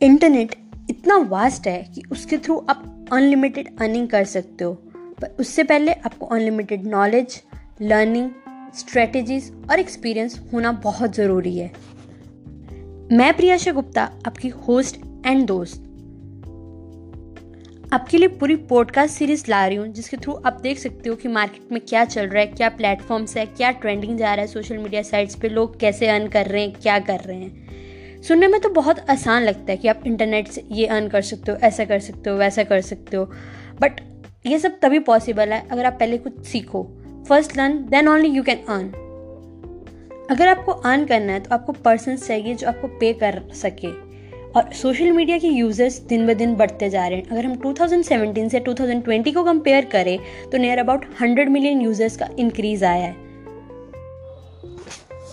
Internet इतना vast है कि उसके थ्रू आप अनलिमिटेड अर्निंग कर सकते हो। पर उससे पहले आपको अनलिमिटेड नॉलेज लर्निंग स्ट्रेटजीज और एक्सपीरियंस होना बहुत ज़रूरी है। मैं प्रियाशा गुप्ता, आपकी होस्ट एंड दोस्त। आपके लिए पूरी पॉडकास्ट सीरीज़ ला रही हूँ, जिसके थ्रू आप देख सकते हो कि मार्केट में क्या चल रहा है, क्या प्लेटफॉर्म्स है, क्या ट्रेंडिंग जा रहा है सोशल मीडिया साइट्स पे, लोग कैसे अर्न कर रहे हैं, क्या कर रहे हैं। सुनने में तो बहुत आसान लगता है कि आप इंटरनेट से ये अर्न कर सकते हो, ऐसा कर सकते हो, वैसा कर सकते हो। बट ये सब तभी पॉसिबल है अगर आप पहले कुछ सीखो। First learn then only you can earn अगर आपको अर्न करना है तो आपको पर्सन चाहिए जो आपको पे कर सके। और सोशल मीडिया के यूज़र्स दिन ब दिन बढ़ते जा रहे हैं। अगर हम 2017 से 2020 को कंपेयर करें तो नियर अबाउट 100 मिलियन यूज़र्स का इंक्रीज आया है।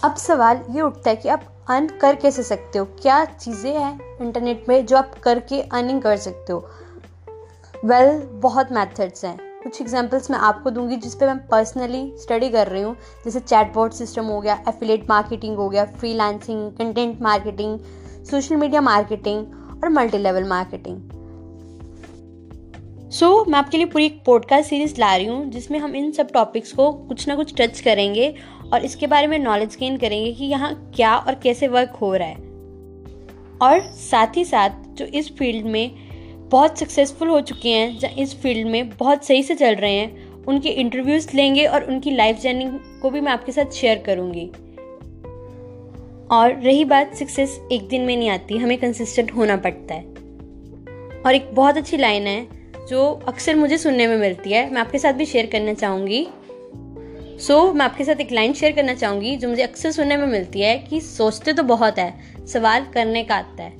अब सवाल ये उठता है कि आप अर्न कर कैसे सकते हो? क्या चीज़ें हैं इंटरनेट में जो आप करके अर्निंग कर सकते हो? वेल well, बहुत मेथड्स हैं। कुछ एग्जांपल्स मैं आपको दूँगी जिस पे मैं पर्सनली स्टडी कर रही हूँ। जैसे चैटबॉट सिस्टम हो गया एफिलेट मार्केटिंग हो गया freelancing content marketing social media marketing और multi level marketing so so, मैं आपके लिए पूरी एक पॉडकास्ट सीरीज़ ला रही हूँ जिसमें हम इन सब टॉपिक्स को कुछ ना कुछ टच करेंगे और इसके बारे में नॉलेज गेन करेंगे कि यहाँ क्या और कैसे वर्क हो रहा है। और साथ ही साथ जो इस फ़ील्ड में बहुत सक्सेसफुल हो चुके हैं या इस फ़ील्ड में बहुत सही से चल रहे हैं उनके इंटरव्यूज़ लेंगे और उनकी लाइफ जर्नी को भी मैं आपके साथ शेयर करूँगी। और रही बात सक्सेस एक दिन में नहीं आती हमें कंसिस्टेंट होना पड़ता है। और एक बहुत अच्छी लाइन है जो अक्सर मुझे सुनने में मिलती है मैं आपके साथ भी शेयर करना चाहूँगी। सो so, मैं आपके साथ एक लाइन शेयर करना चाहूँगी जो मुझे अक्सर सुनने में मिलती है कि सोचते तो बहुत है सवाल करने का आता है।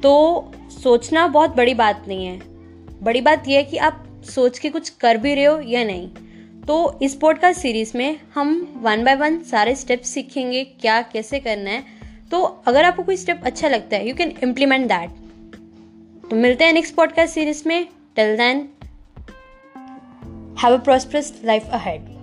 तो सोचना बहुत बड़ी बात नहीं है। बड़ी बात यह है कि आप सोच के कुछ कर भी रहे हो या नहीं। तो इस पॉडकास्ट सीरीज़ में हम वन बाय वन सारे स्टेप्स सीखेंगे क्या कैसे करना है। तो अगर आपको कोई स्टेप अच्छा लगता है यू कैन इम्प्लीमेंट दैट तो मिलते हैं नेक्स्ट पॉडकास्ट सीरीज़ में। Till then, have a prosperous life ahead.